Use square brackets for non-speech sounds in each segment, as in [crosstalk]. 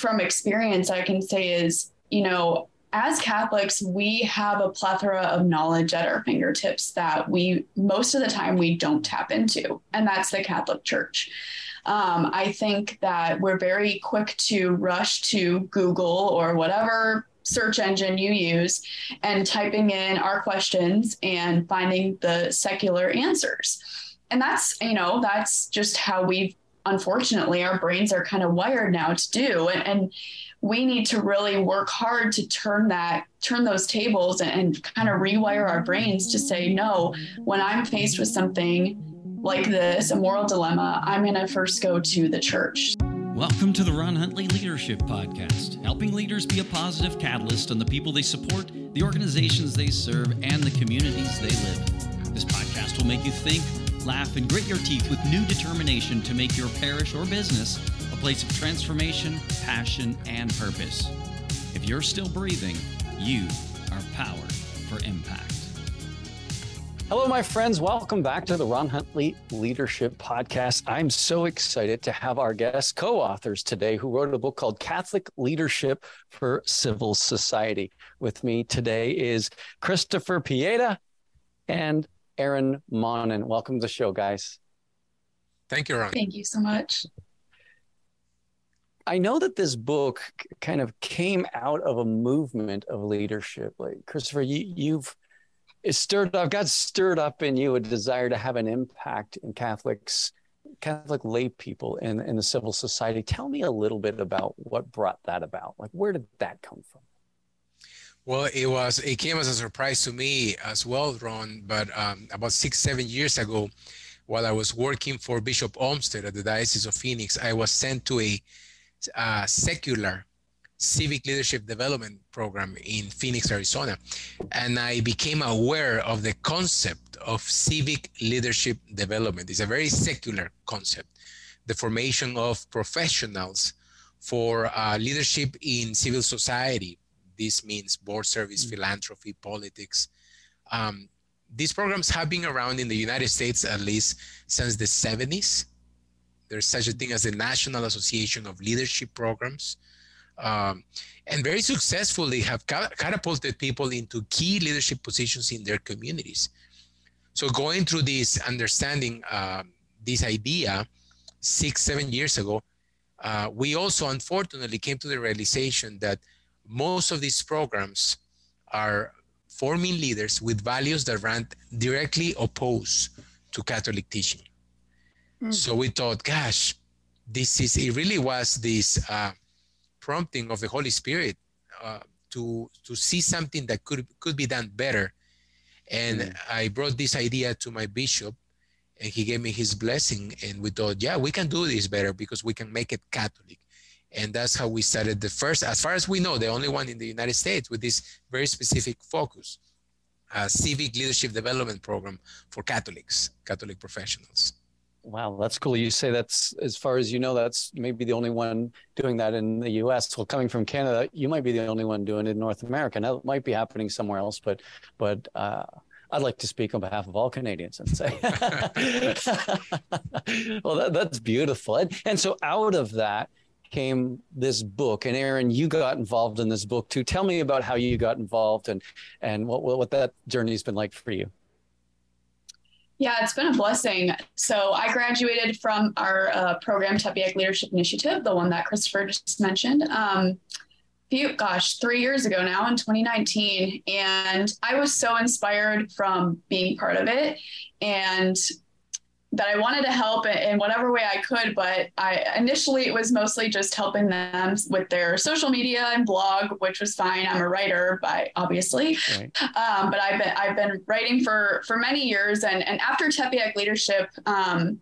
from experience, I can say is, you know, as Catholics, we have a plethora of knowledge at our fingertips that we most of the time we don't tap into, and that's the Catholic Church. Um, I think that we're very quick to rush to Google or whatever search engine you use and typing in our questions and finding the secular answers. And that's, you know, that's just how we've unfortunately our brains are kind of wired now to do. And, and we need to really work hard to turn that turn those tables and, and kind of rewire our brains to say no when i'm faced with something like this a moral dilemma i'm going to first go to the church Welcome to the Ron Huntley Leadership Podcast, helping leaders be a positive catalyst on the people they support, the organizations they serve, and the communities they live. This podcast will make you think, laugh, and grit your teeth with new determination to make your parish or business a place of transformation, passion, and purpose. If you're still breathing, you are powered for impact. Hello, my friends. Welcome back to the Ron Huntley Leadership Podcast. I'm so excited to have our guest co authors today who wrote a book called Catholic Leadership for Civil Society. With me today is Christopher Pieta and Erin Monin. Welcome to the show, guys. Thank you, Ron. Thank you so much. I know that this book kind of came out of a movement of leadership. Like Christopher, you, you've it stirred up got stirred up in you a desire to have an impact in catholics catholic lay people in, in the civil society tell me a little bit about what brought that about like where did that come from well it was it came as a surprise to me as well ron but um, about six seven years ago while i was working for bishop olmsted at the diocese of phoenix i was sent to a, a secular civic leadership development program in Phoenix, Arizona. And I became aware of the concept of civic leadership development. It's a very secular concept, the formation of professionals for uh, leadership in civil society. This means board service, mm-hmm. philanthropy, politics. Um, these programs have been around in the United States at least since the 70s. There's such a thing as the National Association of Leadership Programs um, and very successfully have catapulted people into key leadership positions in their communities. So going through this understanding, uh, this idea six, seven years ago, uh, we also unfortunately came to the realization that most of these programs are forming leaders with values that run directly opposed to Catholic teaching. Mm. So we thought, gosh, this is, it really was this uh, prompting of the Holy Spirit uh, to to see something that could could be done better. And mm. I brought this idea to my bishop, and he gave me his blessing. And we thought, yeah, we can do this better because we can make it Catholic. And that's how we started the first, as far as we know, the only one in the United States with this very specific focus, a civic leadership development program for Catholics, Catholic professionals. Wow, that's cool. You say that's as far as you know, that's maybe the only one doing that in the US. Well, coming from Canada, you might be the only one doing it in North America. Now it might be happening somewhere else, but but uh, I'd like to speak on behalf of all Canadians and say, [laughs] [laughs] well, that, that's beautiful. And, and so out of that came this book. And Erin, you got involved in this book too. Tell me about how you got involved and and what what that journey has been like for you. Yeah, it's been a blessing. So I graduated from our uh, program, Tepeyac Leadership Initiative, the one that Christopher just mentioned. Um, few, gosh, three years ago now in 2019. And I was so inspired from being part of it. And that I wanted to help in whatever way I could, but I initially it was mostly just helping them with their social media and blog, which was fine. I'm a writer, by obviously, right. um, but I've been I've been writing for for many years, and and after Tepeyac Leadership, um,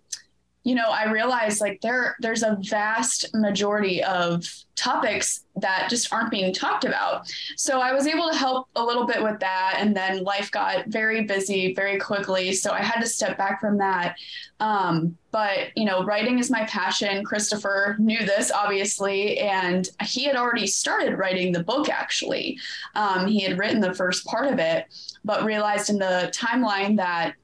you know, I realized like there there's a vast majority of topics that just aren't being talked about. So I was able to help a little bit with that, and then life got very busy very quickly, so I had to step back from that. Um, but you know, writing is my passion. Christopher knew this obviously, and he had already started writing the book. Actually, um, he had written the first part of it, but realized in the timeline that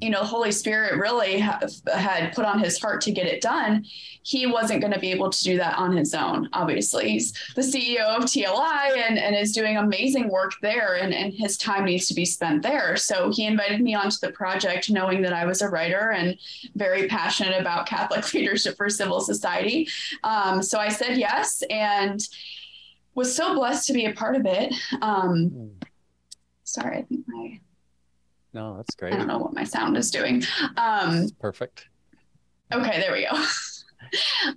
you know, Holy Spirit really had put on his heart to get it done, he wasn't going to be able to do that on his own. Obviously, he's the CEO of TLI and, and is doing amazing work there, and, and his time needs to be spent there. So he invited me onto the project, knowing that I was a writer and very passionate about Catholic [laughs] leadership for civil society. Um, so I said yes and was so blessed to be a part of it. Um, hmm. sorry, I think my no, that's great. I don't know what my sound is doing. Um, perfect. Okay, there we go. [laughs]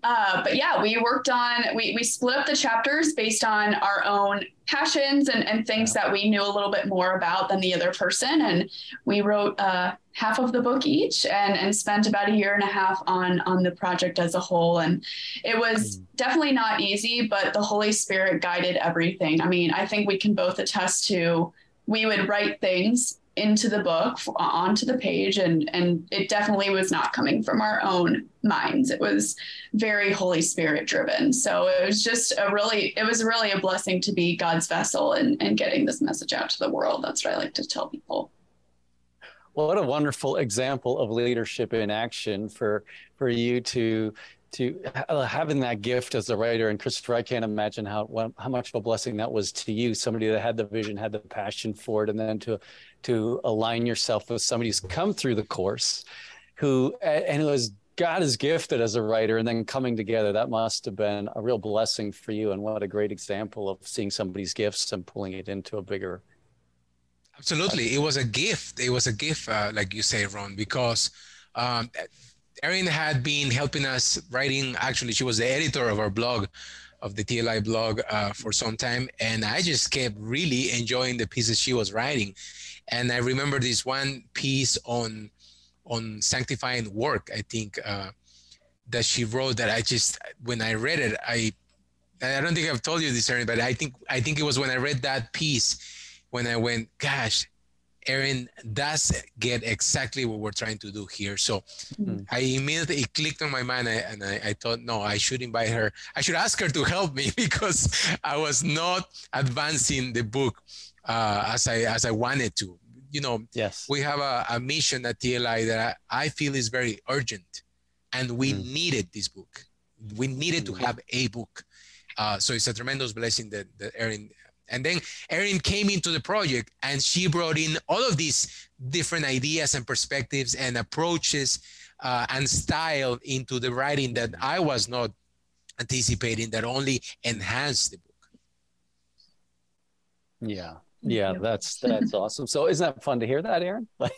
Uh, but yeah, we worked on we we split up the chapters based on our own passions and, and things yeah. that we knew a little bit more about than the other person, and we wrote uh, half of the book each, and and spent about a year and a half on on the project as a whole. And it was mm. definitely not easy, but the Holy Spirit guided everything. I mean, I think we can both attest to we would write things into the book uh, onto the page and and it definitely was not coming from our own minds. It was very holy spirit driven. So it was just a really it was really a blessing to be god's vessel and and getting this message out to the world. That's what i like to tell people. What a wonderful example of leadership in action for for you to to having that gift as a writer. And christopher i can't imagine how how much of a blessing that was to you somebody that had the vision had the passion for it and then to to align yourself with somebody who's come through the course who and who has got his gifted as a writer and then coming together that must have been a real blessing for you and what a great example of seeing somebody's gifts and pulling it into a bigger absolutely it was a gift it was a gift uh, like you say ron because um, Erin had been helping us writing. Actually, she was the editor of our blog, of the TLI blog, uh, for some time, and I just kept really enjoying the pieces she was writing. And I remember this one piece on on sanctifying work. I think uh, that she wrote that I just when I read it, I I don't think I've told you this, Erin, but I think I think it was when I read that piece when I went, gosh, Erin does get exactly what we're trying to do here. So mm-hmm. I immediately it clicked on my mind and I, I, thought, no, I should invite her. I should ask her to help me [laughs] because I was not advancing the book uh, as I as I wanted to. You know, yes, we have a, a mission at TLI that I, I, feel is very urgent, and we mm. needed this book. We needed mm. to have a book. Uh, so it's a tremendous blessing that, that Erin and then Erin came into the project and she brought in all of these different ideas and perspectives and approaches uh, and style into the writing that I was not anticipating that only enhanced the book. Yeah. Yeah, that's [laughs] that's awesome. So isn't that fun to hear that, Erin? [laughs]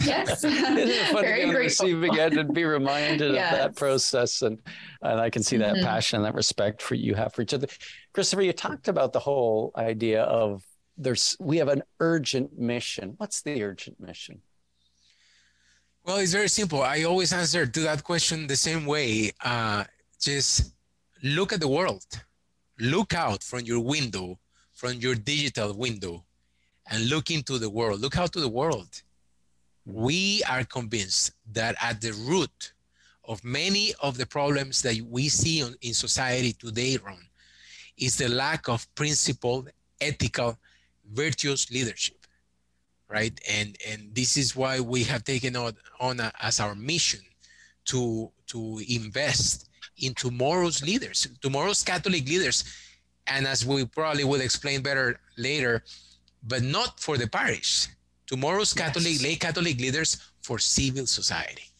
yes. Isn't it fun Very to be on the and be reminded yes. of that process? And and I can see that mm-hmm. passion, that respect for you have for each other. Christopher, you talked about the whole idea of there's we have an urgent mission. What's the urgent mission? Well, it's very simple. I always answer to that question the same way. Uh, just look at the world. Look out from your window, from your digital window, and look into the world. Look out to the world we are convinced that at the root of many of the problems that we see on, in society today, Ron, is the lack of principled, ethical, virtuous leadership, right? And and this is why we have taken on, on a, as our mission to to invest in tomorrow's leaders, tomorrow's Catholic leaders, and as we probably will explain better later, but not for the parish, tomorrow's Catholic, yes. lay Catholic leaders for civil society.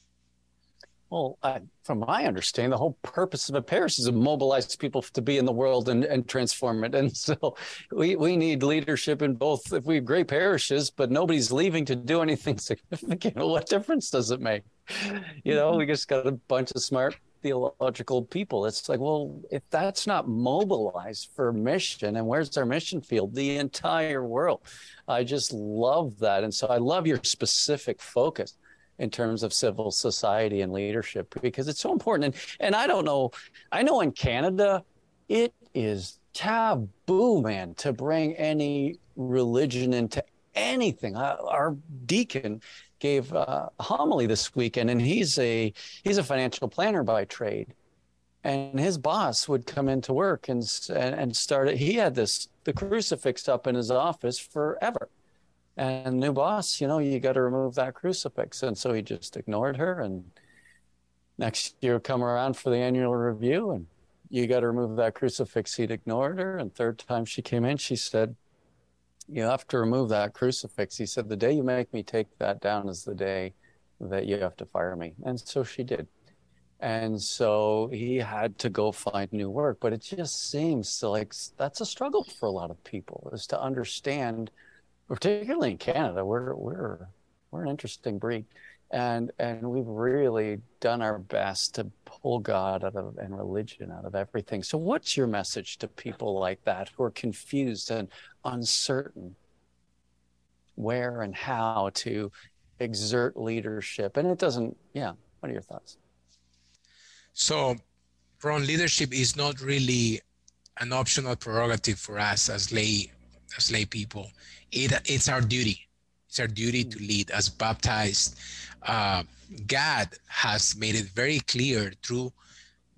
Well, uh, from my understanding, the whole purpose of a parish is to mobilize people to be in the world and, and transform it. [laughs] And so we, we need leadership in both. If we have great parishes, but nobody's leaving to do anything [laughs] significant, what difference does it make? You know, we just got a bunch of smart theological people. It's like, well, if that's not mobilized for mission, and where's our mission field? The entire world. I just love that. And so I love your specific focus in terms of civil society and leadership because it's so important. And and I don't know, I know in Canada, it is taboo, man, to bring any religion into anything. Uh, our deacon gave a homily this weekend, and he's a he's a financial planner by trade, and his boss would come into work and and, and start. He had this the crucifix up in his office forever, And new boss, you know, you got to remove that crucifix. And so he just ignored her. And next year, come around for the annual review, and you got to remove that crucifix. He'd ignored her. And third time she came in, she said, You have to remove that crucifix. He said, The day you make me take that down is the day that you have to fire me. And so she did. And so he had to go find new work. But it just seems like that's a struggle for a lot of people is to understand particularly in Canada, we're we're we're an interesting breed, and and we've really done our best to pull God out of and religion out of everything. So, what's your message to people like that who are confused and uncertain where and how to exert leadership? And it doesn't. Yeah, what are your thoughts? So, Ron, leadership is not really an optional prerogative for us as lay as lay people it, it's our duty. It's our duty hmm. to lead as baptized. Uh, God has made it very clear through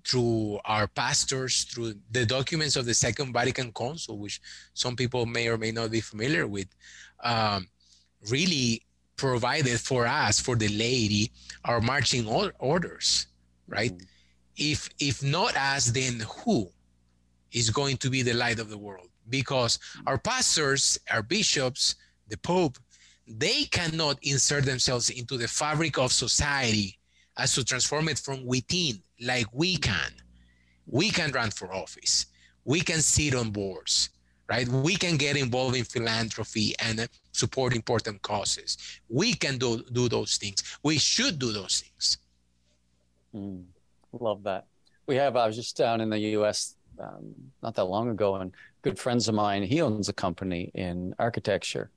through our pastors, through the documents of the Second Vatican Council, which some people may or may not be familiar with, um, really provided for us, for the laity, our marching orders, right? Mm-hmm. If if not us, then who is going to be the light of the world? because our pastors, our bishops, the Pope, they cannot insert themselves into the fabric of society as to transform it from within like we can. We can run for office. We can sit on boards, right? We can get involved in philanthropy and support important causes. We can do, do those things. We should do those things. Mm, love that. We have, I was just down in the US um, not that long ago, and good friends of mine, he owns a company in architecture,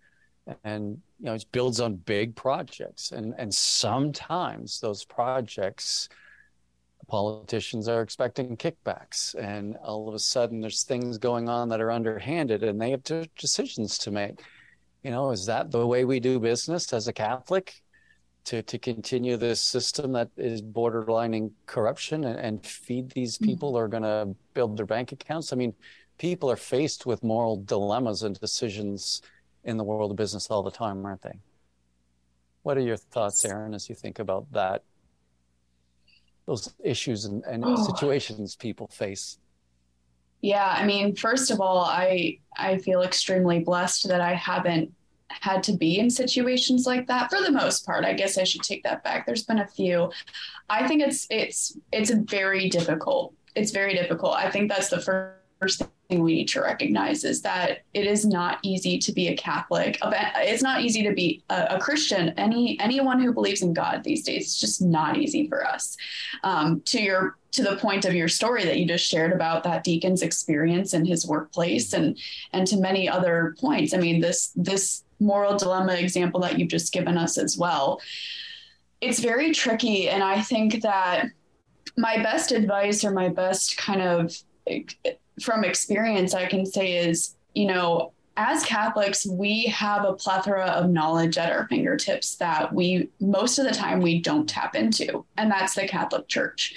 and you know, it builds on big projects, and and sometimes those projects, politicians are expecting kickbacks, and all of a sudden there's things going on that are underhanded, and they have decisions to make. You know, is that the way we do business as a Catholic? to to continue this system that is borderlining corruption and, and feed these mm-hmm. people mm-hmm. are going to build their bank accounts. I mean, people are faced with moral dilemmas and decisions in the world of business all the time, aren't they? What are your thoughts, Erin, as you think about that? Those issues and, and oh. situations people face. Yeah, I mean, first of all, I I feel extremely blessed that I haven't had to be in situations like that for the most part. I guess I should take that back. There's been a few. I think it's it's it's very difficult. It's very difficult. I think that's the first thing we need to recognize is that it is not easy to be a Catholic. It's not easy to be a, a Christian. Any anyone who believes in God these days, it's just not easy for us. Um, to your to the point of your story that you just shared about that deacon's experience in his workplace and and to many other points. I mean, this this moral dilemma example that you've just given us as well. It's very tricky. And I think that my best advice or my best kind of from experience, I can say is, you know, as Catholics, we have a plethora of knowledge at our fingertips that we most of the time we don't tap into, and that's the Catholic Church.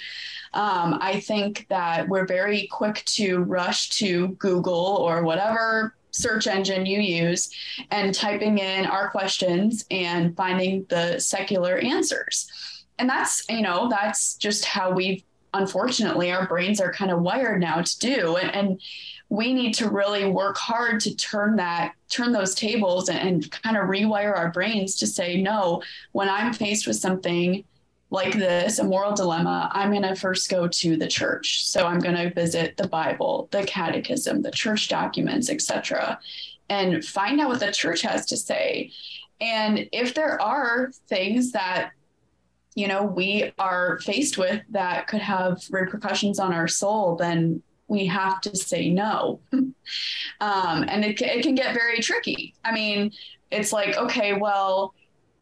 Um, I think that we're very quick to rush to Google or whatever search engine you use and typing in our questions and finding the secular answers. And that's, you know, that's just how we've unfortunately our brains are kind of wired now to do. And, and we need to really work hard to turn that turn those tables and, and kind of rewire our brains to say no when i'm faced with something like this, a moral dilemma, I'm going to first go to the church. So I'm going to visit the Bible, the catechism, the church documents, etc., and find out what the church has to say. And if there are things that you know we are faced with that could have repercussions on our soul, then we have to say no. [laughs] um, and it, it can get very tricky. I mean, it's like, okay, well,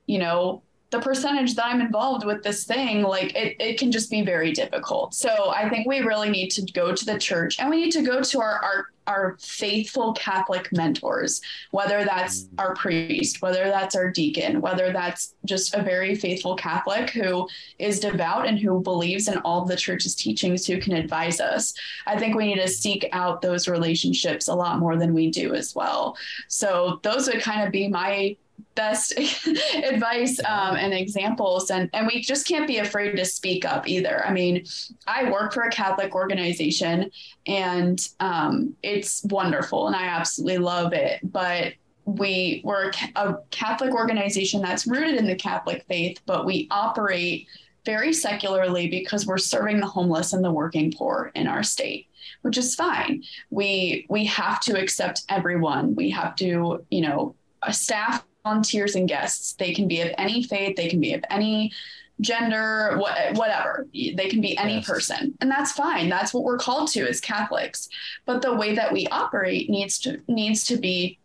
you know, the percentage that I'm involved with this thing, like it, it can just be very difficult. So I think we really need to go to the church and we need to go to our, our, our faithful Catholic mentors, whether that's our priest, whether that's our deacon, whether that's just a very faithful Catholic who is devout and who believes in all the church's teachings who can advise us. I think we need to seek out those relationships a lot more than we do as well. So those would kind of be my best [laughs] advice um, and examples and and we just can't be afraid to speak up either. I mean i work for a catholic organization and um, it's wonderful and i absolutely love it but we we're a catholic organization that's rooted in the catholic faith but we operate very secularly because we're serving the homeless and the working poor in our state which is fine. We we have to accept everyone. We have to you know a staff volunteers and guests. They can be of any faith, they can be of any gender, what, whatever. They can be any yes. person, and that's fine. That's what we're called to as Catholics. But the way that we operate needs to needs to be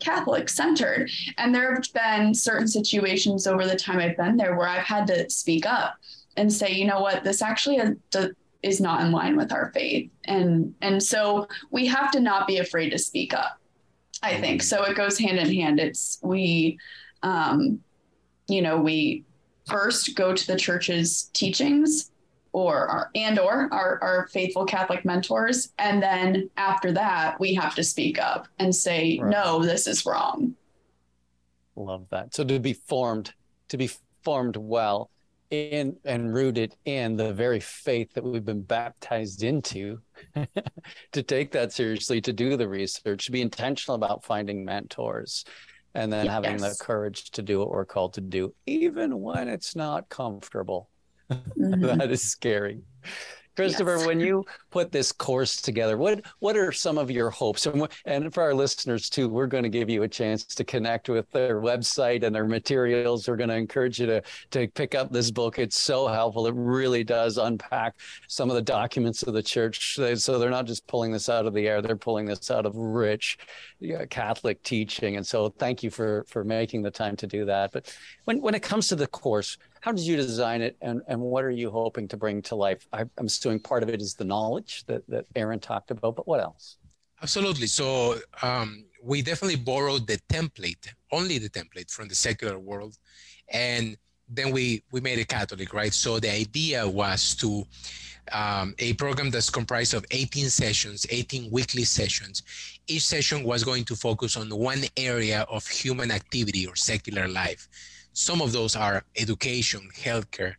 Catholic centered. And there have been certain situations over the time I've been there where I've had to speak up and say, you know what, this actually is not in line with our faith. And and so we have to not be afraid to speak up. I think so. It goes hand in hand. It's we, um, you know, we first go to the church's teachings or our, and or our, our faithful Catholic mentors, and then after that, we have to speak up and say, right. no, this is wrong. Love that. So to be formed, to be formed well in and rooted in the very faith that we've been baptized into to take that seriously to do the research to be intentional about finding mentors and then yes. having the courage to do what we're called to do even when it's not comfortable [laughs] mm-hmm. that is scary Christopher, yes. when you [laughs] put this course together, what what are some of your hopes? And, and for our listeners too, we're going to give you a chance to connect with their website and their materials. We're going to encourage you to to pick up this book. It's so helpful. It really does unpack some of the documents of the church. So they're not just pulling this out of the air; they're pulling this out of rich Catholic teaching. And so, thank you for for making the time to do that. But when when it comes to the course, how did you design it and, and what are you hoping to bring to life? I, am assuming part of it is the knowledge that, that Erin talked about, but what else? Absolutely. So um, we definitely borrowed the template, only the template from the secular world. And then we, we made it Catholic, right? So the idea was to um, a program that's comprised of 18 sessions, 18 weekly sessions. Each session was going to focus on one area of human activity or secular life. Some of those are education, healthcare,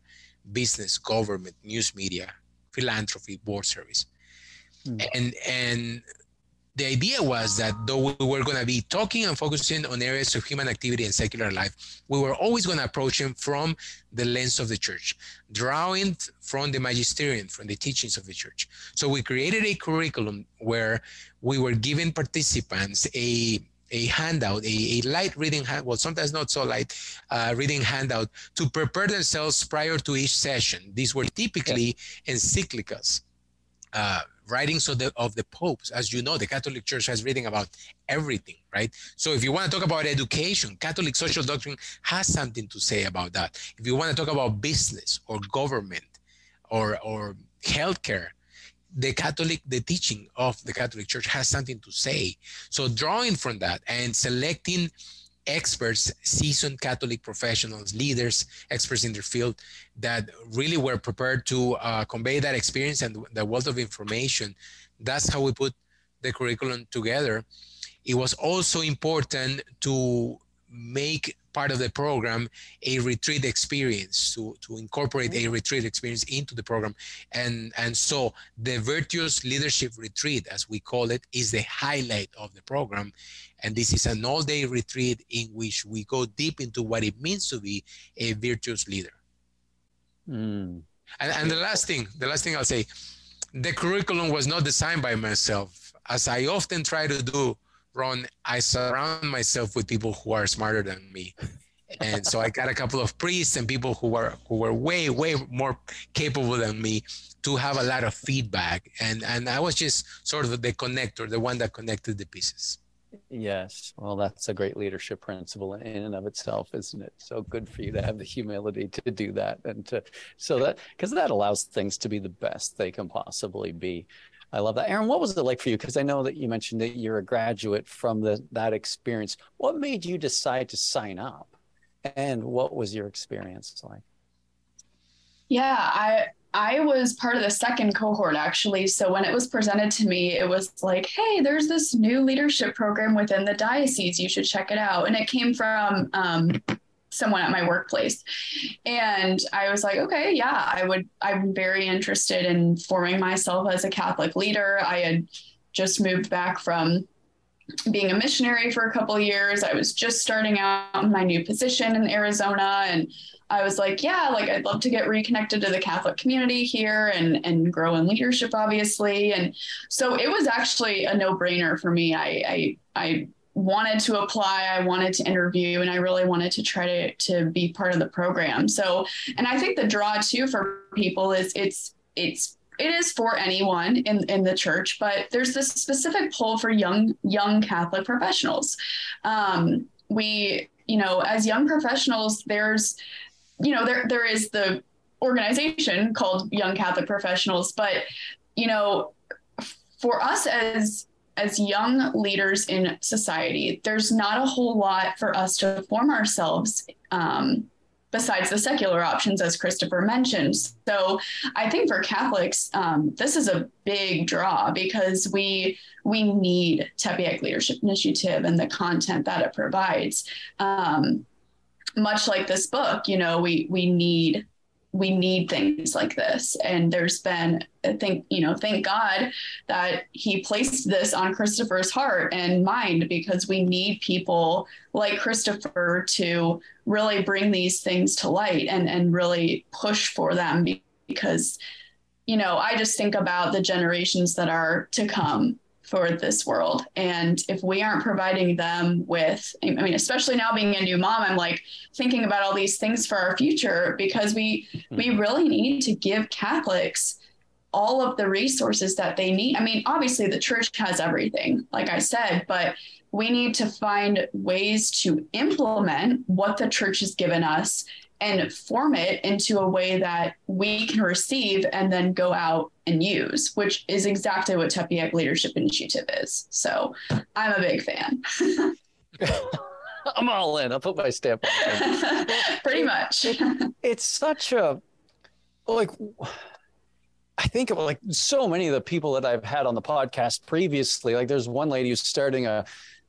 business, government, news media, philanthropy, board service. Mm. And and the idea was that though we were going to be talking and focusing on areas of human activity and secular life, we were always going to approach them from the lens of the church, drawing from the magisterium, from the teachings of the church. So we created a curriculum where we were giving participants a a handout, a, a light reading hand, well, sometimes not so light uh, reading handout to prepare themselves prior to each session. These were typically encyclicals, uh, writings of the of the popes. As you know, the Catholic Church has reading about everything, right? So if you want to talk about education, Catholic social doctrine has something to say about that. If you want to talk about business or government or or healthcare, the Catholic, the teaching of the Catholic Church has something to say. So drawing from that and selecting experts, seasoned Catholic professionals, leaders, experts in their field that really were prepared to uh, convey that experience and the wealth of information. That's how we put the curriculum together. It was also important to make part of the program a retreat experience to, to incorporate a retreat experience into the program. And and so the virtuous leadership retreat as we call it is the highlight of the program. And this is an all-day retreat in which we go deep into what it means to be a virtuous leader. Mm. and, and the last thing the last thing i'll say the curriculum was not designed by myself. As i often try to do Ron, I surround myself with people who are smarter than me. And so I got a couple of priests and people who were who were way, way more capable than me to have a lot of feedback. And and I was just sort of the connector, the one that connected the pieces. Yes. Well, that's a great leadership principle in and of itself, isn't it? So good for you to have the humility to do that and to so that because that allows things to be the best they can possibly be. I love that. Erin, what was it like for you? Because I know that you mentioned that you're a graduate from the, that experience. What made you decide to sign up? And what was your experience like? Yeah, I I was part of the second cohort actually. So when it was presented to me, it was like, hey, there's this new leadership program within the diocese. You should check it out. And it came from um, someone at my workplace. And I was like, okay, yeah, I would, I'm very interested in forming myself as a Catholic leader. I had just moved back from being a missionary for a couple years. I was just starting out in my new position in Arizona and I was like, yeah, like I'd love to get reconnected to the Catholic community here and and grow in leadership, obviously. And so it was actually a no-brainer for me. I I, I wanted to apply, I wanted to interview, and I really wanted to try to to be part of the program. So, and I think the draw too for people is it's it's it is for anyone in, in the church, but there's this specific pull for young young Catholic professionals. Um, we, you know, as young professionals, there's, you know, there there is the organization called Young Catholic Professionals, but you know, for us as as young leaders in society, there's not a whole lot for us to form ourselves um, besides the secular options, as Christopher mentioned. So I think for Catholics, um, this is a big draw because we we need Tepeyac Leadership Initiative and the content that it provides. Um, much like this book, you know, we we need we need things like this. And there's been, I think, you know, thank God that he placed this on Christopher's heart and mind because we need people like Christopher to really bring these things to light and, and really push for them because, you know, I just think about the generations that are to come for this world. And if we aren't providing them with, I mean, especially now being a new mom, I'm like thinking about all these things for our future because we mm-hmm. we really need to give Catholics all of the resources that they need. I mean, obviously the church has everything, like I said, but we need to find ways to implement what the church has given us and form it into a way that we can receive and then go out and use, which is exactly what Tepeyac Leadership Initiative is. So I'm a big fan. [laughs] I'm all in. I'll put my stamp on it. [laughs] Pretty much. it's such a like I think of like so many of the people that I've had on the podcast previously. Like there's one lady who's starting a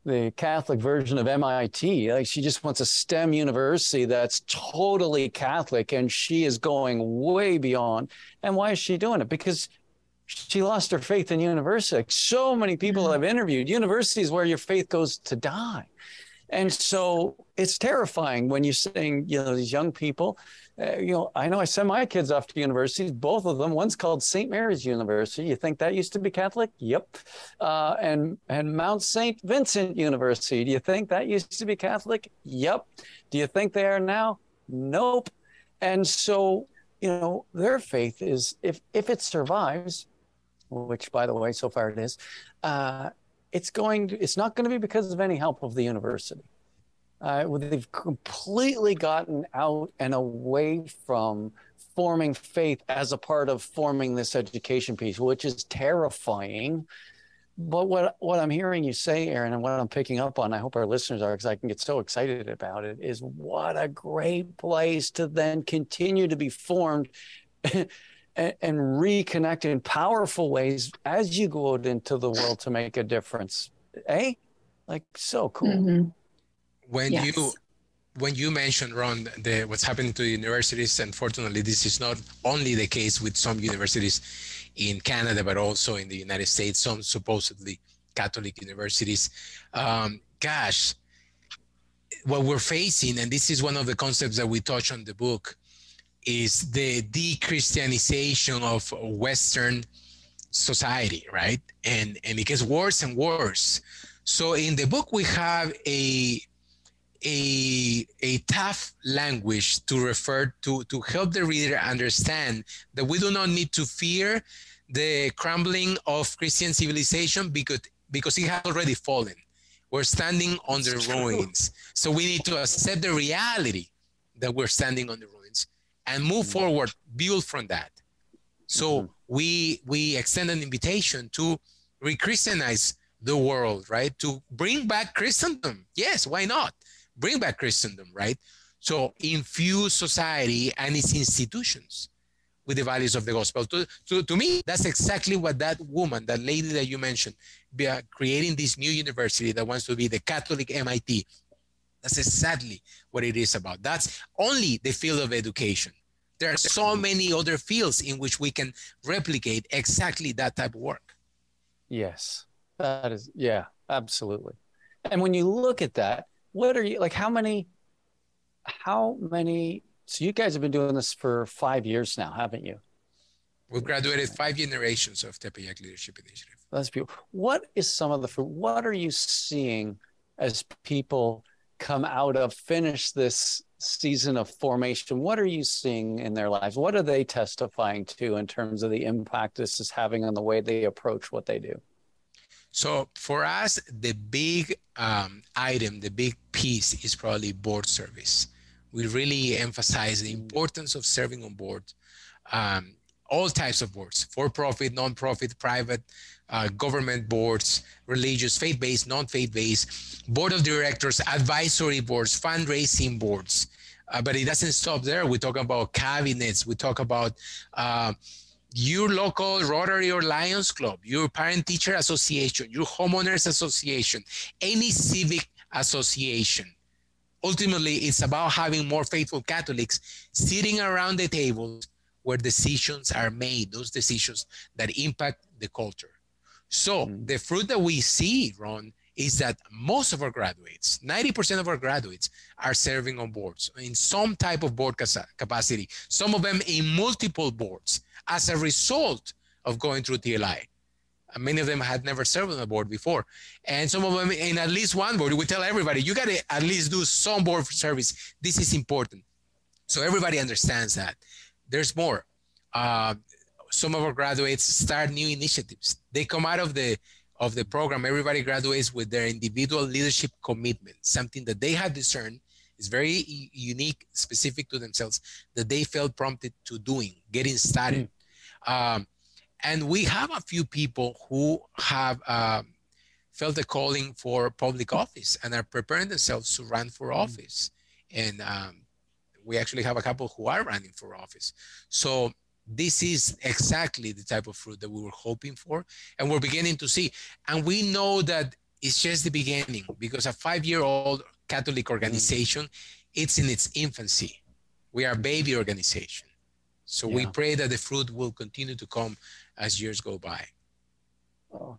the Catholic version of MIT. Like she just wants a STEM university that's totally Catholic, and she is going way beyond. And why is she doing it? Because she lost her faith in university. Like so many people mm-hmm. I've interviewed, university is where your faith goes to die. And so it's terrifying when you're seeing, you know, these young people, uh, you know, I know I send my kids off to universities, both of them. One's called St. Mary's University. You think that used to be Catholic? Yep. Uh, and and Mount St. Vincent University. Do you think that used to be Catholic? Yep. Do you think they are now? Nope. And so, you know, their faith is if if it survives, which by the way, so far it is, uh, it's going to, it's not going to be because of any help of the university. Uh, they've completely gotten out and away from forming faith as a part of forming this education piece, which is terrifying. But what what I'm hearing you say, Erin, and what I'm picking up on, I hope our listeners are, because I can get so excited about it, is what a great place to then continue to be formed [laughs] and, and reconnect in powerful ways as you go out into the world to make a difference. Eh? Like so cool. Mm-hmm when yes. you when you mentioned Ron the what's happening to universities, unfortunately, this is not only the case with some universities in Canada, but also in the United States, some supposedly Catholic universities. Um, gosh, what we're facing, and this is one of the concepts that we touch on the book, is the de-Christianization of Western society, right? And and it gets worse and worse. So in the book we have a a, a tough language to refer to to help the reader understand that we do not need to fear the crumbling of Christian civilization because because it has already fallen. We're standing on the ruins. So we need to accept the reality that we're standing on the ruins and move mm-hmm. forward, build from that. So mm-hmm. we we extend an invitation to re-Christianize the world, right? To bring back Christendom. Yes, why not? Bring back Christendom, right? So infuse society and its institutions with the values of the gospel. To, to, to me, that's exactly what that woman, that lady that you mentioned, be, uh, creating this new university that wants to be the Catholic MIT. That's exactly what it is about. That's only the field of education. There are so many other fields in which we can replicate exactly that type of work. Yes, that is, yeah, absolutely. And when you look at that, what are you like? How many, how many so you guys have been doing this for five years now, haven't you? We've graduated five generations of Tepeyac Leadership Initiative. That's beautiful. What is some of the fruit? What are you seeing as people come out of finish this season of formation? What are you seeing in their lives? What are they testifying to in terms of the impact this is having on the way they approach what they do? So for us, the big um, item, the big piece is probably board service. We really emphasize the importance of serving on board um, all types of boards for-profit non-profit private uh, government boards religious faith-based non-faith-based board of directors advisory boards fundraising boards. Uh, but it doesn't stop there. We talk about cabinets. We talk about uh, your local Rotary or Lions Club, your parent teacher association, your homeowners association, any civic association ultimately it's about having more faithful Catholics sitting around the tables where decisions are made, those decisions that impact the culture. So mm. the fruit that we see, Ron, is that most of our graduates, 90% of our graduates, are serving on boards in some type of board capacity, some of them in multiple boards as a result of going through TLI many of them had never served on a board before. And some of them in at least one board, we tell everybody, you got to at least do some board service. This is important. So everybody understands that. There's more. Uh, some of our graduates start new initiatives. They come out of the of the program. Everybody graduates with their individual leadership commitment, something that they have discerned is very unique, specific to themselves, that they felt prompted to doing, getting started. Mm. Um, and we have a few people who have um, felt the calling for public office and are preparing themselves to run for mm. office. And um, we actually have a couple who are running for office. So this is exactly the type of fruit that we were hoping for and we're beginning to see. And we know that it's just the beginning because a five-year-old Catholic organization, mm. it's in its infancy. We are a baby organization. So yeah. we pray that the fruit will continue to come as years go by. Oh,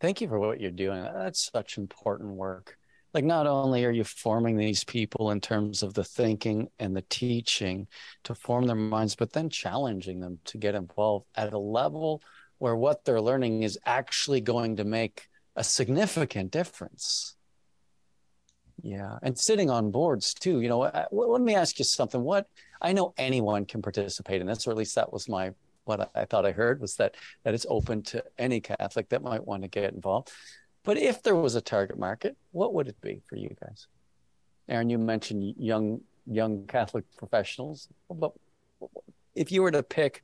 thank you for what you're doing. That's such important work. Like, not only are you forming these people in terms of the thinking and the teaching to form their minds, but then challenging them to get involved at a level where what they're learning is actually going to make a significant difference. Yeah, and sitting on boards too. You know, uh, let me ask you something. What I know anyone can participate in this, or at least that was my what I thought I heard was that that it's open to any Catholic that might want to get involved. But if there was a target market, what would it be for you guys? Erin, you mentioned young young Catholic professionals, but if you were to pick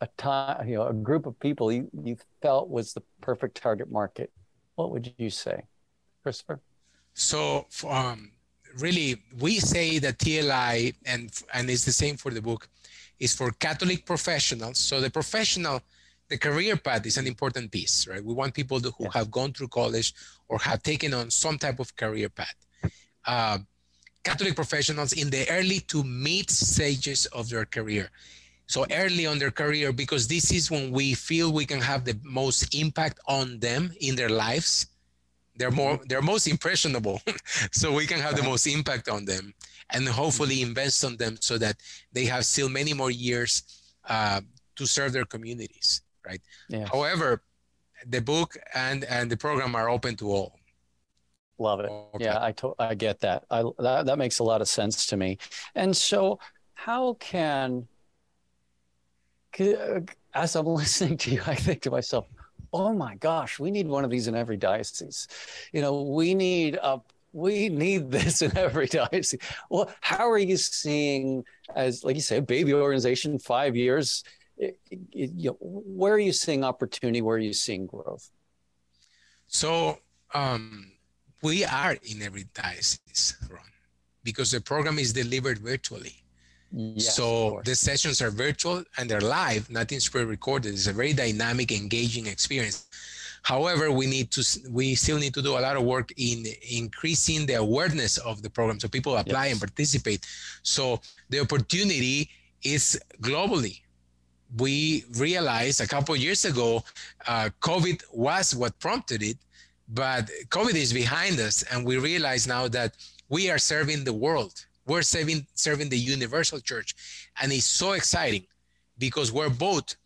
a time, you know, a group of people you, you felt was the perfect target market, what would you say, Christopher? So, um, really, we say that TLI, and and it's the same for the book, is for Catholic professionals. So the professional, the career path is an important piece, right? We want people who yeah. have gone through college or have taken on some type of career path. Uh, Catholic professionals in the early to mid stages of their career. So early on their career, because this is when we feel we can have the most impact on them in their lives. They're more, mm-hmm. they're most impressionable, [laughs] so we can have the uh-huh. most impact on them and hopefully mm-hmm. invest on them so that they have still many more years uh, to serve their communities, right? Yeah. However, the book and and the program are open to all. Love it. Okay. Yeah, I to- I get that. I that, that makes a lot of sense to me. And so, how can uh, as I'm [laughs] listening to you, I think to myself, oh my gosh, we need one of these in every diocese. You know, we need a we need [laughs] this in every diocese. Well, how are you seeing, as like you say, a baby organization, five years? It, it, you know, where are you seeing opportunity? Where are you seeing growth? So um, we are in every diocese, Ron, because the program is delivered virtually. Yes, so the sessions are virtual and they're live, nothing's pre-recorded. It's a very dynamic, engaging experience. However, we need to we still need to do a lot of work in increasing the awareness of the program so people apply yes. and participate. So the opportunity is globally. We realized a couple years ago, uh, COVID was what prompted it, but COVID is behind us, and we realize now that we are serving the world. We're serving serving the universal church, and it's so exciting because we're both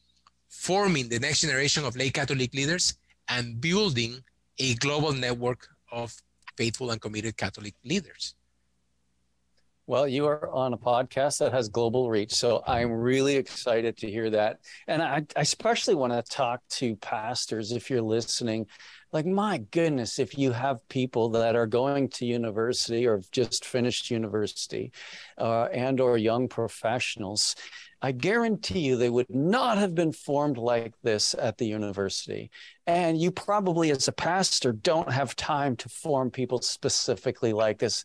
forming the next generation of lay Catholic leaders and building a global network of faithful and committed Catholic leaders. Well, you are on a podcast that has global reach. So I'm really excited to hear that. And I, I especially want to talk to pastors if you're listening. Like, my goodness, if you have people that are going to university or just finished university uh, and or young professionals, I guarantee you they would not have been formed like this at the university. And you probably, as a pastor, don't have time to form people specifically like this.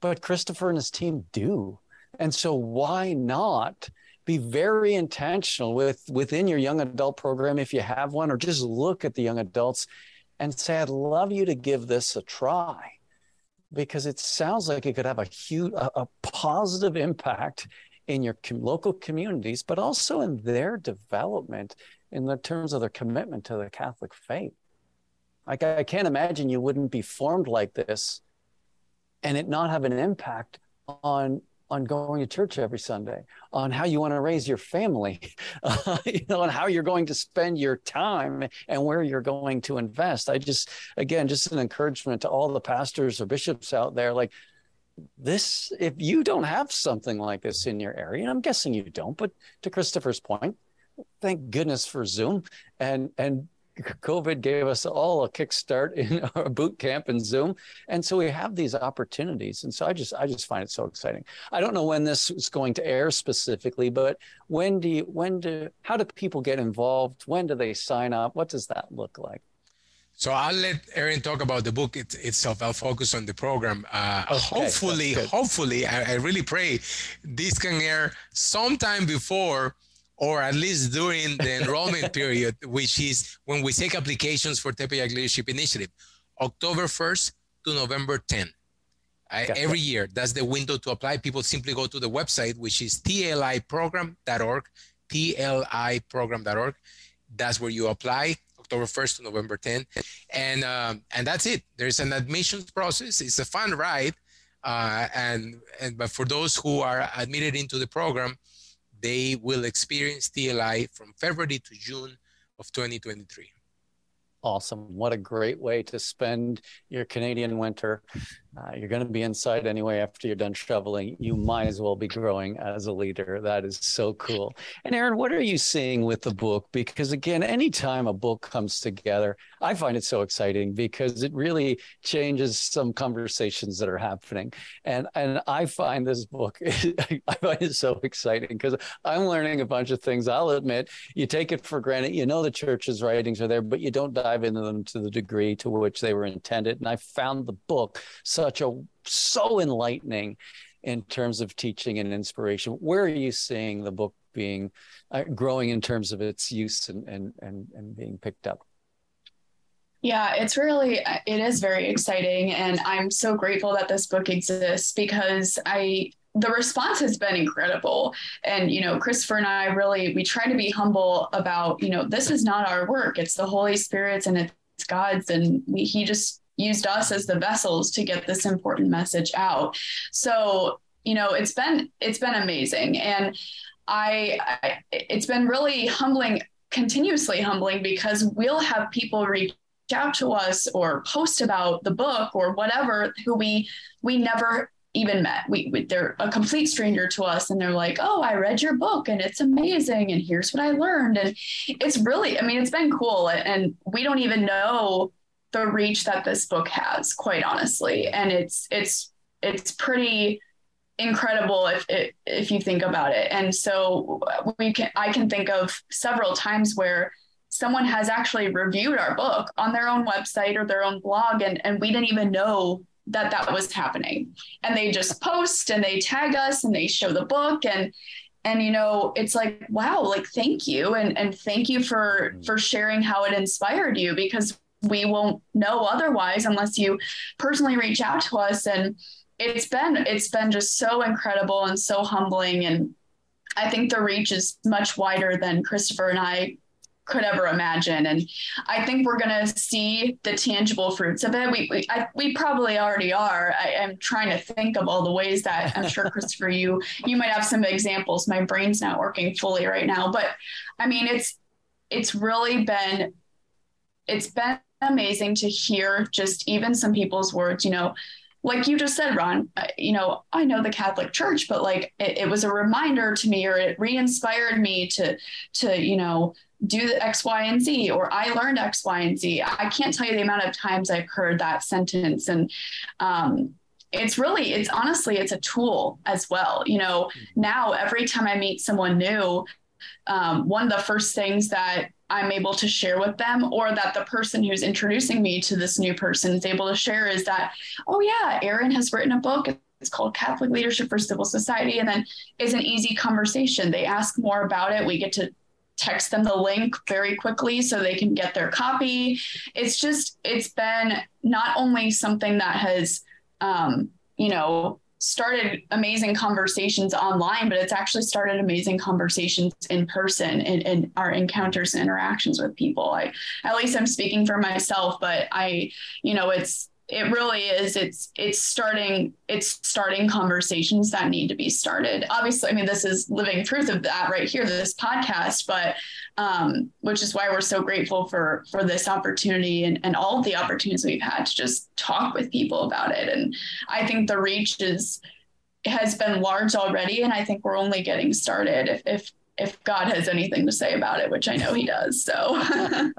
But Christopher and his team do. And so, why not? be very intentional with within your young adult program if you have one or just look at the young adults and say i'd love you to give this a try because it sounds like it could have a huge a, a positive impact in your com- local communities, but also in their development in the terms of their commitment to the Catholic faith. Like I can't imagine you wouldn't be formed like this and it not have an impact on on going to church every Sunday, on how you want to raise your family, [laughs] uh, you know, on how you're going to spend your time and where you're going to invest. I just, again, just an encouragement to all the pastors or bishops out there, like this if you don't have something like this in your area and i'm guessing you don't but to christopher's point thank goodness for zoom and and covid gave us all a kickstart in [laughs] our boot camp and zoom. And so we have these opportunities. And so i just i just find it so exciting. I don't know when this is going to air specifically but when do you when do how do people get involved? When do they sign up? What does that look like? So I'll let Erin talk about the book it, itself. I'll focus on the program. Uh, okay, hopefully, hopefully, I, I, really pray this can air sometime before or at least during the enrollment [laughs] period, which is when we take applications for Tepeyac Leadership Initiative, October 1st to November 10. I, every year, that's the window to apply. People simply go to the website, which is tliprogram.org, tliprogram.org. That's where you apply October 1st to November 10th. And, um, and that's it. There's an admissions process. It's a fun ride. Uh, and, and, but for those who are admitted into the program, they will experience TLI from February to June of 2023. Awesome. What a great way to spend your Canadian winter. Uh, you're going to be inside anyway after you're done shoveling. You might as well be growing as a leader. That is so cool. And Erin, what are you seeing with the book? Because again, anytime a book comes together, I find it so exciting because it really changes some conversations that are happening. And and I find this book, [laughs] I find it so exciting because I'm learning a bunch of things. I'll admit, you take it for granted. You know the church's writings are there, but you don't dive into them to the degree to which they were intended. And I found the book such a so enlightening in terms of teaching and inspiration. Where are you seeing the book being uh, growing in terms of its use and, and and and being picked up? Yeah, it's really it is very exciting and I'm so grateful that this book exists because I the response has been incredible and you know christopher and i really we try to be humble about you know this is not our work it's the holy spirit's and it's god's and we, he just used us as the vessels to get this important message out. So, you know, it's been it's been amazing and I, I it's been really humbling continuously humbling because we'll have people reach out to us or post about the book or whatever who we we never even met. We, we, they're a complete stranger to us, and they're like, "Oh, I read your book, and it's amazing, and here's what I learned." And it's really, I mean, it's been cool, and we don't even know the reach that this book has, quite honestly. And it's it's it's pretty incredible if if you think about it. And so we can I can think of several times where someone has actually reviewed our book on their own website or their own blog and, and we didn't even know that that was happening and they just post and they tag us and they show the book and and you know it's like wow like thank you and and thank you for mm-hmm. for sharing how it inspired you because we won't know otherwise unless you personally reach out to us and it's been it's been just so incredible and so humbling and i think the reach is much wider than christopher and i could ever imagine. And I think we're going to see the tangible fruits of it. We we, I, we probably already are. I am trying to think of all the ways that I'm sure [laughs] Christopher, you you might have some examples. My brain's not working fully right now, but I mean it's it's really been it's been amazing to hear just even some people's words. You know, like you just said, Ron, you know, I know the Catholic Church, but like it, it, was a reminder to me, or it re-inspired me to, to you know, do the X, Y, and Z, or I learned X, Y, and Z. I can't tell you the amount of times I've heard that sentence, and um, it's really, it's honestly, it's a tool as well. You know, mm-hmm. now every time I meet someone new, um, one of the first things that I'm able to share with them, or that the person who's introducing me to this new person is able to share, is that, oh, yeah, Erin has written a book. It's called Catholic Leadership for Civil Society. And then it's an easy conversation. They ask more about it. We get to text them the link very quickly so they can get their copy. It's just, it's been not only something that has, um, you know, started amazing conversations online, but it's actually started amazing conversations in person in, in our encounters and interactions with people. I, at least I'm speaking for myself, but I, you know, it's, it really is it's it's starting it's starting conversations that need to be started. Obviously i mean this is living proof of that right here this podcast but um, which is why we're so grateful for for this opportunity and, and all of the opportunities we've had to just talk with people about it. And i think the reach is has been large already and i think we're only getting started. If, if if God has anything to say about it, which I know he does. So, [laughs]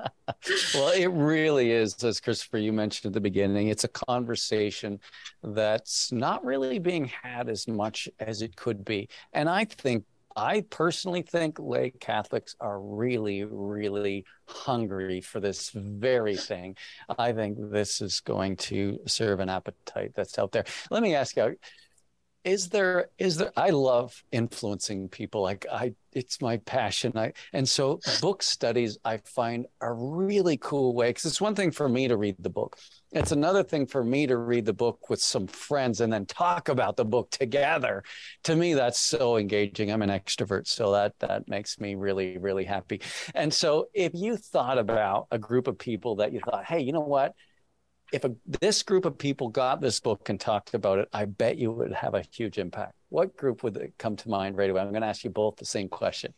well, it really is, as Christopher, you mentioned at the beginning, it's a conversation that's not really being had as much as it could be. And I think, I personally think lay Catholics are really, really hungry for this very thing. I think this is going to serve an appetite that's out there. Let me ask you is there is there i love influencing people like i it's my passion i and so book studies i find a really cool way because it's one thing for me to read the book. It's another thing for me to read the book with some friends and then talk about the book together. To me that's so engaging. I'm an extrovert so that that makes me really really happy. And so if you thought about a group of people that you thought hey you know what if a, this group of people got this book and talked about it, I bet you would have a huge impact. What group would come to mind right away? I'm going to ask you both the same question.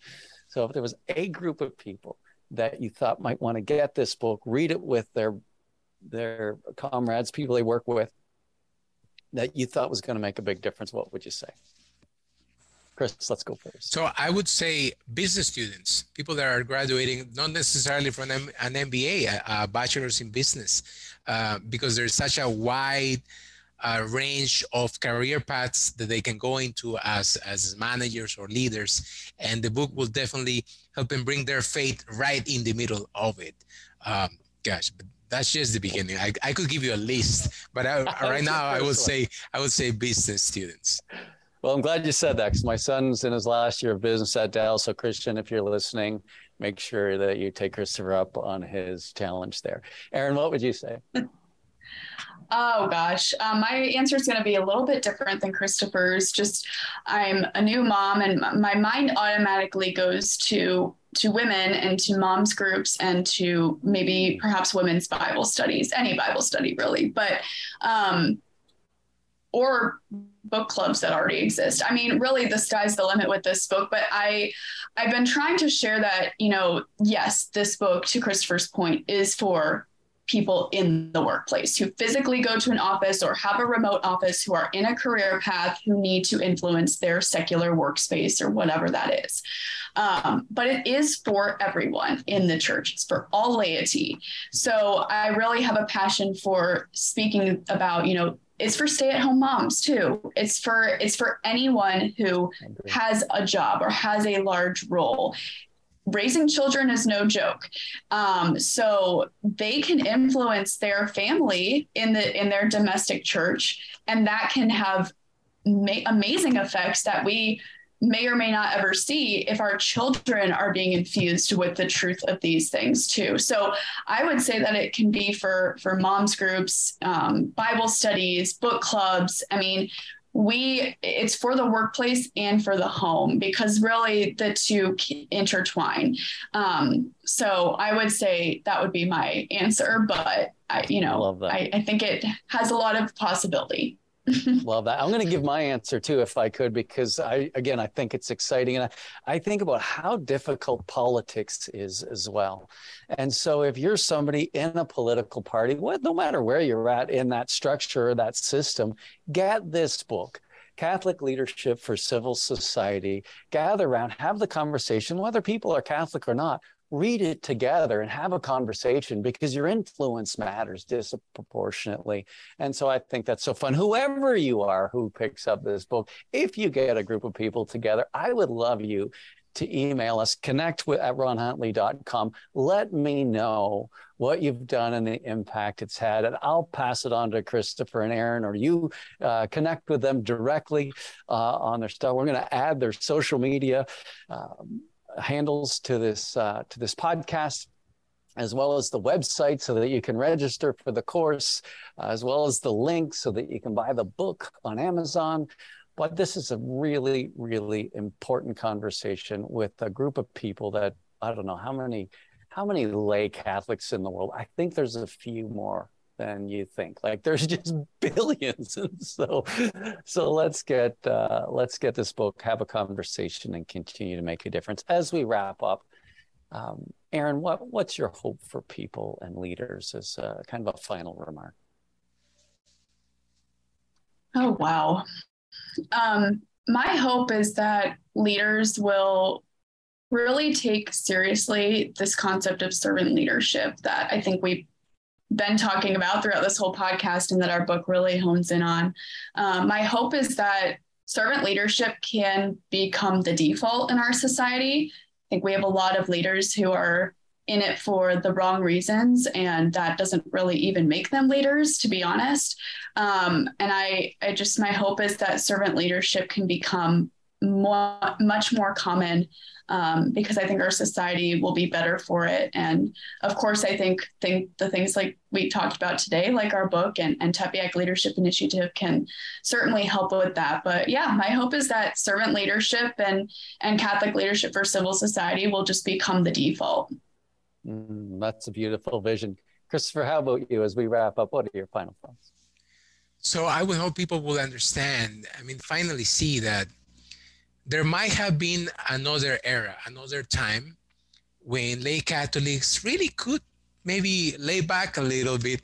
So, if there was a group of people that you thought might want to get this book, read it with their their comrades, people they work with, that you thought was going to make a big difference, what would you say? Chris, let's go first. So I would say business students, people that are graduating, not necessarily from an MBA, a, a bachelor's in business, uh, because there's such a wide uh, range of career paths that they can go into as as managers or leaders, and the book will definitely help them bring their faith right in the middle of it. Um, gosh, but that's just the beginning. I, I could give you a list, but I, [laughs] right now I would say I would say business students. Well, I'm glad you said that because my son's in his last year of business at Dell. So, Christian, if you're listening, make sure that you take Christopher up on his challenge there. Erin, what would you say? [laughs] Oh gosh, um, my answer is going to be a little bit different than Christopher's. Just I'm a new mom, and my mind automatically goes to to women and to moms groups and to maybe perhaps women's Bible studies, any Bible study really. But um, or book clubs that already exist. I mean, really the sky's the limit with this book, but I I've been trying to share that, you know, yes, this book to Christopher's point is for people in the workplace who physically go to an office or have a remote office who are in a career path who need to influence their secular workspace or whatever that is. Um, but it is for everyone in the church, it's for all laity. So I really have a passion for speaking about, you know, it's for stay-at-home moms too. It's for it's for anyone who has a job or has a large role. Raising children is no joke. Um, so they can influence their family in the in their domestic church, and that can have ma- amazing effects that we may or may not ever see if our children are being infused with the truth of these things too. So i would say that it can be for for moms groups um, bible studies book clubs. I mean we it's for the workplace and for the home because really the two intertwine. Um, so i would say that would be my answer but i you know I, I think it has a lot of possibility Love that. I'm going to give my answer too, if I could, because I, again, I think it's exciting. And I, I think about how difficult politics is as well. And so if you're somebody in a political party, what, no matter where you're at in that structure or that system, get this book. Catholic Leadership for Civil Society, gather around, have the conversation, whether people are Catholic or not read it together and have a conversation because your influence matters disproportionately. And so I think that's so fun. Whoever you are who picks up this book, if you get a group of people together, I would love you to email us, connect with at ronhuntley.com. Let me know what you've done and the impact it's had. And I'll pass it on to Christopher and Erin, or you uh, connect with them directly uh, on their stuff. We're going to add their social media. Um, handles to this uh, to this podcast as well as the website so that you can register for the course, uh, as well as the link so that you can buy the book on Amazon. But this is a really, really important conversation with a group of people that I don't know how many how many lay Catholics in the world. I think there's a few more than you think. Like there's [laughs] just billions, and so so let's get uh, let's get this book, have a conversation, and continue to make a difference. As we wrap up, um, Erin, what what's your hope for people and leaders as a, kind of a final remark? Oh wow. Um, my hope is that leaders will really take seriously this concept of servant leadership that I think we been talking about throughout this whole podcast and that our book really hones in on. Um, my hope is that servant leadership can become the default in our society. I think we have a lot of leaders who are in it for the wrong reasons, and that doesn't really even make them leaders, to be honest. Um, and I, I just, my hope is that servant leadership can become more, much more common um, because I think our society will be better for it. And of course, I think think the things like we talked about today, like our book and, and Tepeyac Leadership Initiative, can certainly help with that. But yeah, my hope is that servant leadership and and Catholic leadership for civil society will just become the default. Mm, that's a beautiful vision. Christopher, how about you as we wrap up? What are your final thoughts? So I would hope people will understand, I mean, finally see that there might have been another era, another time when lay Catholics really could maybe lay back a little bit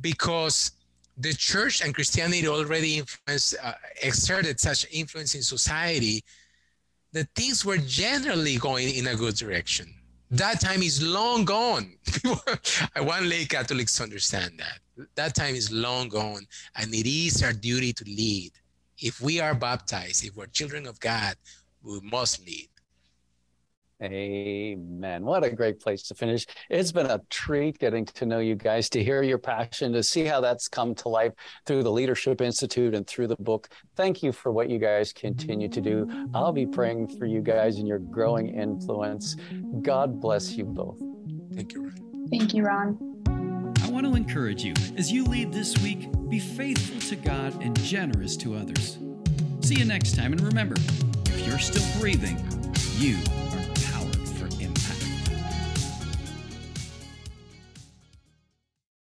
because the church and Christianity already influenced, uh, exerted such influence in society that things were generally going in a good direction. That time is long gone. [laughs] I want lay Catholics to understand that. That time is long gone, and it is our duty to lead if we are baptized, if we're children of God, we must lead. Amen. What a great place to finish. It's been a treat getting to know you guys, to hear your passion, to see how that's come to life through the Leadership Institute and through the book. Thank you for what you guys continue to do. I'll be praying for you guys and your growing influence. God bless you both. Thank you, Ron. Thank you, Ron. I want to encourage you as you lead this week, be faithful to God and generous to others. See you next time, and remember, if you're still breathing, you